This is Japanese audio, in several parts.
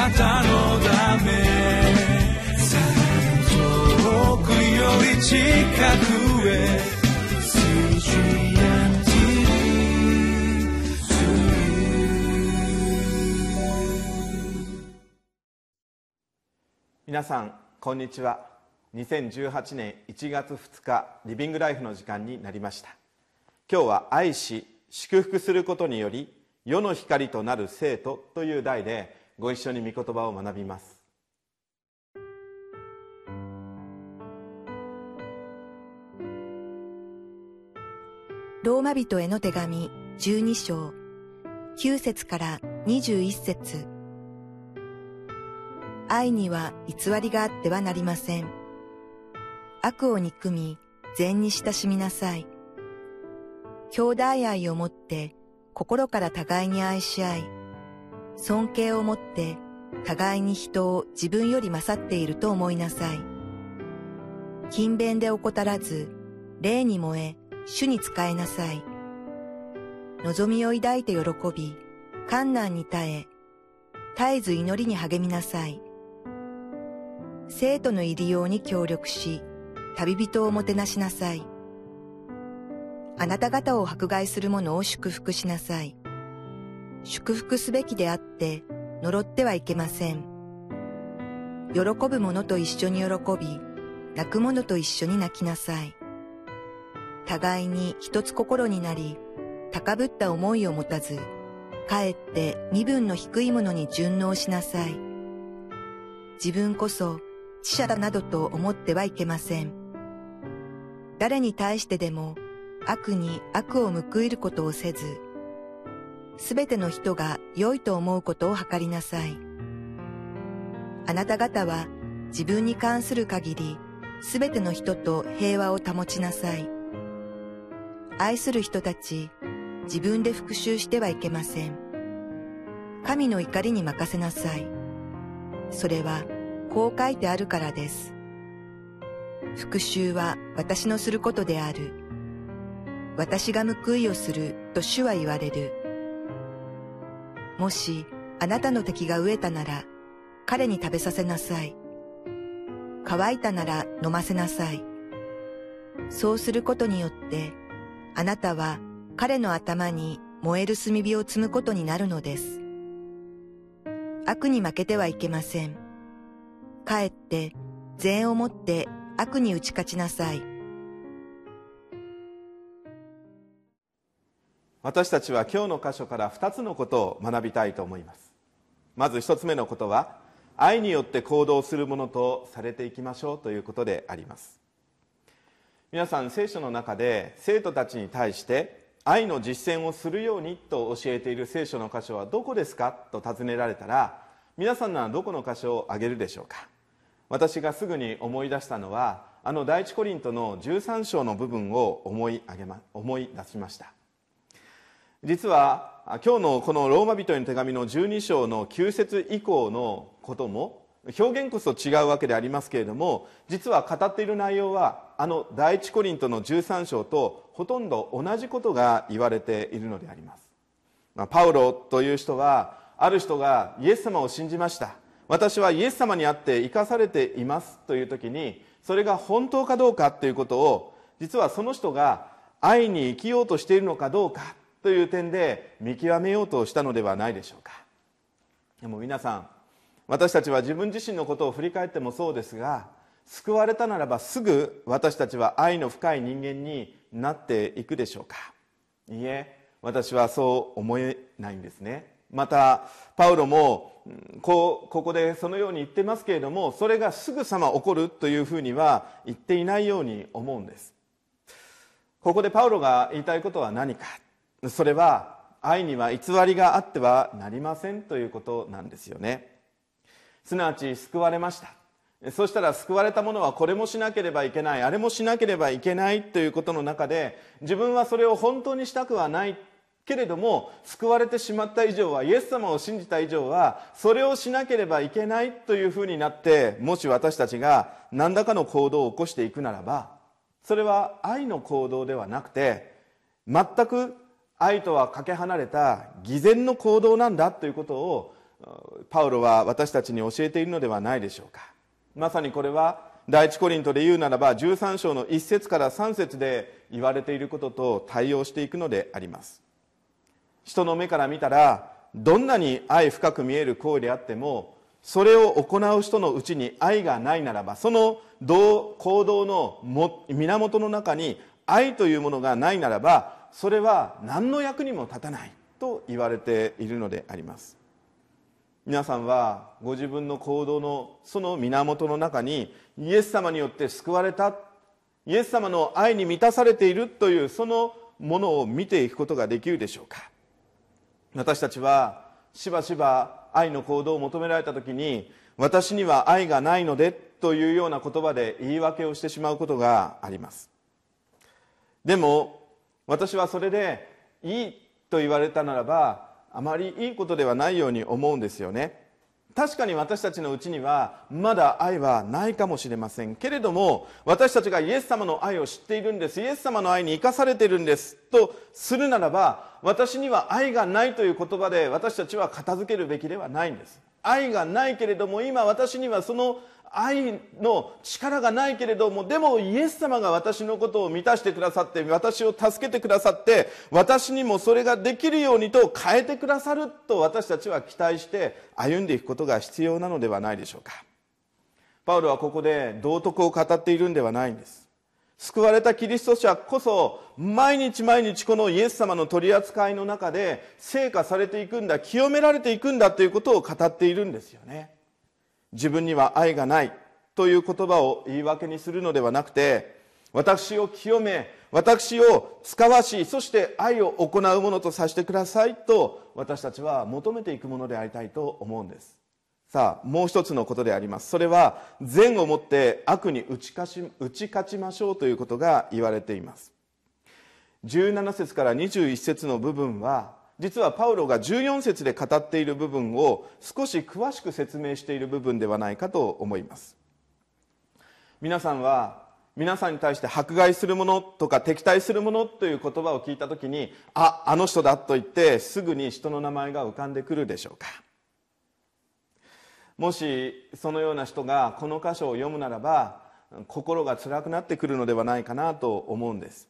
なたのため遠くより近くへ皆さんこんにちは。2018年1月2日リビングライフの時間になりました。今日は愛し祝福することにより世の光となる生徒という題でご一緒に御言葉を学びますローマ人への手紙12章9節から21節愛には偽りがあってはなりません。悪を憎み、善に親しみなさい。兄弟愛をもって心から互いに愛し合い、尊敬をもって互いに人を自分より勝っていると思いなさい。勤勉で怠らず、霊に燃え、主に仕えなさい。望みを抱いて喜び、観難に耐え、絶えず祈りに励みなさい。生徒の入り用に協力し、旅人をもてなしなさい。あなた方を迫害する者を祝福しなさい。祝福すべきであって、呪ってはいけません。喜ぶ者と一緒に喜び、泣く者と一緒に泣きなさい。互いに一つ心になり、高ぶった思いを持たず、かえって身分の低い者に順応しなさい。自分こそ知者だなどと思ってはいけません。誰に対してでも悪に悪を報いることをせず、すべての人が良いと思うことを図りなさい。あなた方は自分に関する限り、すべての人と平和を保ちなさい。愛する人たち、自分で復讐してはいけません。神の怒りに任せなさい。それはこう書いてあるからです。復讐は私のすることである。私が報いをすると主は言われる。もしあなたの敵が飢えたなら彼に食べさせなさい。乾いたなら飲ませなさい。そうすることによってあなたは彼の頭に燃える炭火を積むことになるのです。悪に負けてはいけません。かえって善をもって悪に打ち勝ちなさい。私たちは今日の箇所から2つのことを学びたいと思います。まず1つ目のことは愛によって行動するものとされていきましょうということであります。皆さん聖書の中で生徒たちに対して愛の実践をするようにと教えている聖書の箇所はどこですかと尋ねられたら皆さんならどこの箇所を挙げるでしょうか。私がすぐに思い出したのはあの第一コリントの13章の部分を思い上げ、ま、思い出しました。実は今日のこのローマ人への手紙の12章の9節以降のことも表現こそ違うわけでありますけれども実は語っている内容はあの第一コリントの13章とほとんど同じことが言われているのであります、まあ、パウロという人はある人がイエス様を信じました。私はイエス様にあって生かされていますという時にそれが本当かどうかということを実はその人が愛に生きようとしているのかどうかという点で見極めようとしたのではないでしょうか。でも皆さん私たちは自分自身のことを振り返ってもそうですが救われたならばすぐ私たちは愛の深い人間になっていくでしょうか。いいえ私はそう思えないんですね。またパウロもこうここでそのように言ってますけれどもそれがすぐさま起こるというふうには言っていないように思うんです。ここでパウロが言いたいことは何か。それは愛には偽りがあってはなりませんということなんですよね。すなわち救われました。そしたら救われた者はこれもしなければいけないあれもしなければいけないということの中で自分はそれを本当にしたくはないけれども救われてしまった以上はイエス様を信じた以上はそれをしなければいけないというふうになってもし私たちが何らかの行動を起こしていくならばそれは愛の行動ではなくて全く愛とはかけ離れた偽善の行動なんだということをパウロは私たちに教えているのではないでしょうか。まさにこれは第一コリントで言うならば13章の1節から3節で言われていることと対応していくのであります。人の目から見たらどんなに愛深く見える行為であってもそれを行う人のうちに愛がないならばその行動の源の中に愛というものがないならばそれは何の役にも立たないと言われているのであります。皆さんはご自分の行動のその源の中にイエス様によって救われた。イエス様の愛に満たされているというそのものを見ていくことができるでしょうか。私たちはしばしば愛の行動を求められた時に私には愛がないのでというような言葉で言い訳をしてしまうことがあります。でも私はそれでいいと言われたならばあまりいいことではないように思うんですよね。確かに私たちのうちにはまだ愛はないかもしれません。けれども私たちがイエス様の愛を知っているんです。イエス様の愛に生かされているんです。とするならば私には愛がないという言葉で私たちは片付けるべきではないんです。愛がないけれども今私にはその愛の力がないけれどもでもイエス様が私のことを満たしてくださって私を助けてくださって私にもそれができるようにと変えてくださると私たちは期待して歩んでいくことが必要なのではないでしょうか。パウロはここで道徳を語っているんではないんです。救われたキリスト者こそ毎日毎日このイエス様の取り扱いの中で成果されていくんだ清められていくんだということを語っているんですよね。自分には愛がないという言葉を言い訳にするのではなくて私を清め私を使わしそして愛を行うものとさせてくださいと私たちは求めていくものでありたいと思うんです。さあもう一つのことであります。それは善をもって悪に打ち勝ち打ち勝ちましょうということが言われています。17節から21節の部分は実はパウロが14節で語っている部分を少し詳しく説明している部分ではないかと思います。皆さんは皆さんに対して迫害するものとか敵対するものという言葉を聞いた時にああの人だと言ってすぐに人の名前が浮かんでくるでしょうか。もしそのような人がこの箇所を読むならば心が辛くなってくるのではないかなと思うんです。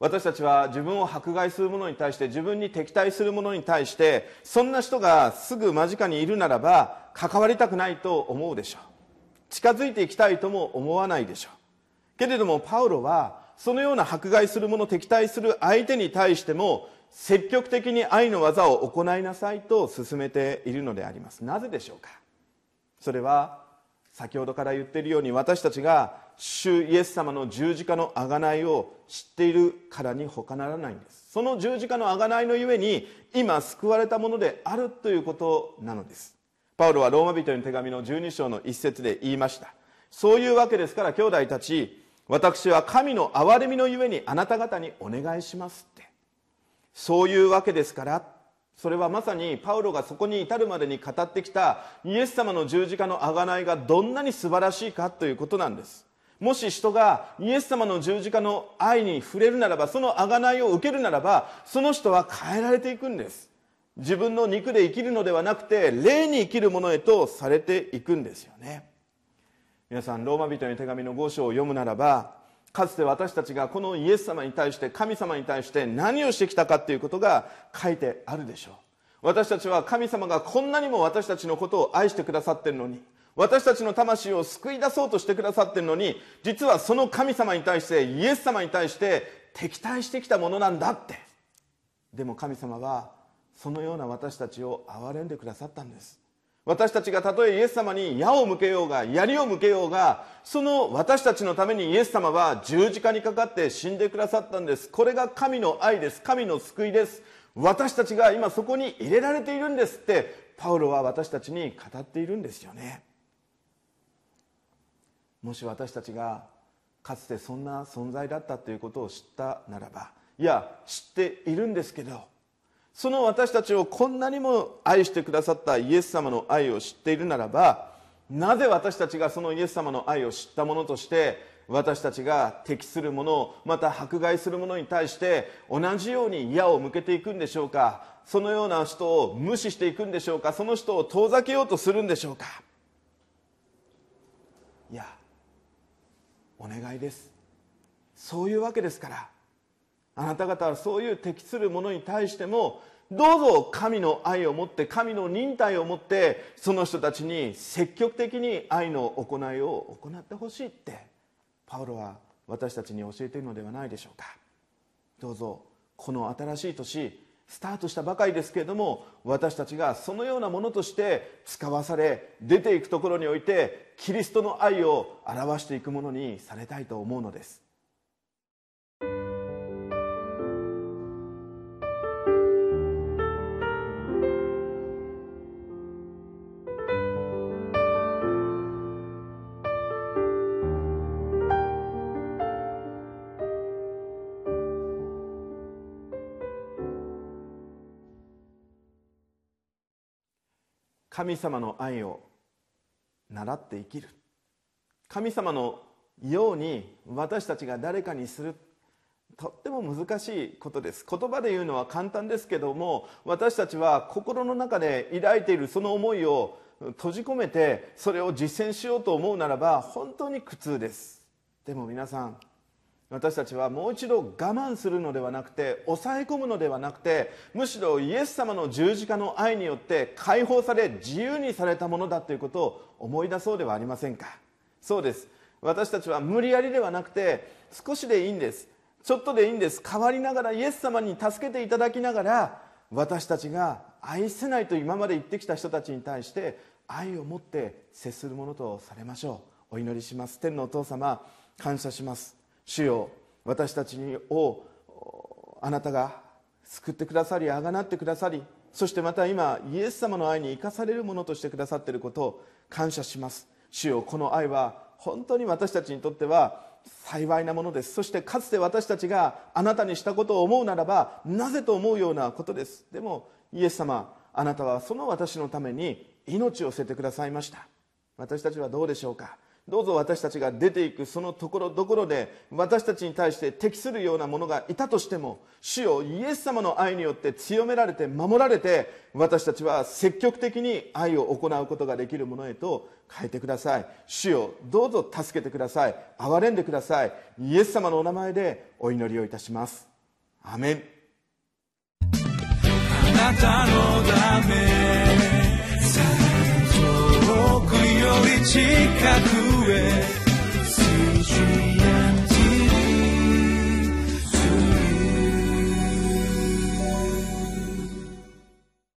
私たちは自分を迫害する者に対して自分に敵対する者に対してそんな人がすぐ間近にいるならば関わりたくないと思うでしょう。近づいていきたいとも思わないでしょう。けれどもパウロはそのような迫害する者敵対する相手に対しても積極的に愛の技を行いなさいと進めているのであります。なぜでしょうか？それは先ほどから言っているように私たちが主イエス様の十字架の贖いを知っているからに他ならないんです。その十字架の贖いのゆえに今救われたものであるということなのです。パウロはローマ人への手紙の12章の一節で言いました。そういうわけですから兄弟たち私は神の憐れみのゆえにあなた方にお願いしますって。そういうわけですからそれはまさにパウロがそこに至るまでに語ってきたイエス様の十字架の贖いがどんなに素晴らしいかということなんです。もし人がイエス様の十字架の愛に触れるならばその贖いを受けるならばその人は変えられていくんです。自分の肉で生きるのではなくて霊に生きるものへとされていくんですよね。皆さんローマ人の手紙の5章を読むならばかつて私たちがこのイエス様に対して神様に対して何をしてきたかということが書いてあるでしょう。私たちは神様がこんなにも私たちのことを愛してくださってるのに私たちの魂を救い出そうとしてくださってるのに実はその神様に対してイエス様に対して敵対してきたものなんだって。でも神様はそのような私たちを憐れんでくださったんです。私たちがたとえイエス様に矢を向けようが槍を向けようがその私たちのためにイエス様は十字架にかかって死んでくださったんです。これが神の愛です。神の救いです。私たちが今そこに入れられているんですってパウロは私たちに語っているんですよね。もし私たちがかつてそんな存在だったということを知ったならばいや知っているんですけどその私たちをこんなにも愛してくださったイエス様の愛を知っているならばなぜ私たちがそのイエス様の愛を知ったものとして私たちが敵する者また迫害する者に対して同じように矢を向けていくんでしょうかそのような人を無視していくんでしょうかその人を遠ざけようとするんでしょうか。いやお願いです。そういうわけですからあなた方はそういう敵する者に対してもどうぞ神の愛を持って神の忍耐を持ってその人たちに積極的に愛の行いを行ってほしいってパウロは私たちに教えているのではないでしょうか。どうぞこの新しい年スタートしたばかりですけれども私たちがそのようなものとして使わされ出ていくところにおいてキリストの愛を表していくものにされたいと思うのです。神様の愛を習って生きる。神様のように私たちが誰かにする。とっても難しいことです。言葉で言うのは簡単ですけども私たちは心の中で抱いているその思いを閉じ込めてそれを実践しようと思うならば本当に苦痛です。でも皆さん私たちはもう一度我慢するのではなくて抑え込むのではなくてむしろイエス様の十字架の愛によって解放され自由にされたものだということを思い出そうではありませんか？そうです。私たちは無理やりではなくて少しでいいんです。ちょっとでいいんです。変わりながらイエス様に助けていただきながら私たちが愛せないと今まで言ってきた人たちに対して愛を持って接するものとされましょう。お祈りします。天のお父様感謝します。主よ私たちをあなたが救ってくださりあがなってくださりそしてまた今イエス様の愛に生かされるものとしてくださっていることを感謝します。主よこの愛は本当に私たちにとっては幸いなものです。そしてかつて私たちがあなたにしたことを思うならばなぜと思うようなことです。でもイエス様あなたはその私のために命を捨ててくださいました。私たちはどうでしょうか？どうぞ私たちが出ていくそのところどころで私たちに対して適するようなものがいたとしても主をイエス様の愛によって強められて守られて私たちは積極的に愛を行うことができるものへと変えてください。主をどうぞ助けてください。憐れんでください。イエス様のお名前でお祈りをいたします。アメン。あなたのため遠くより近く We.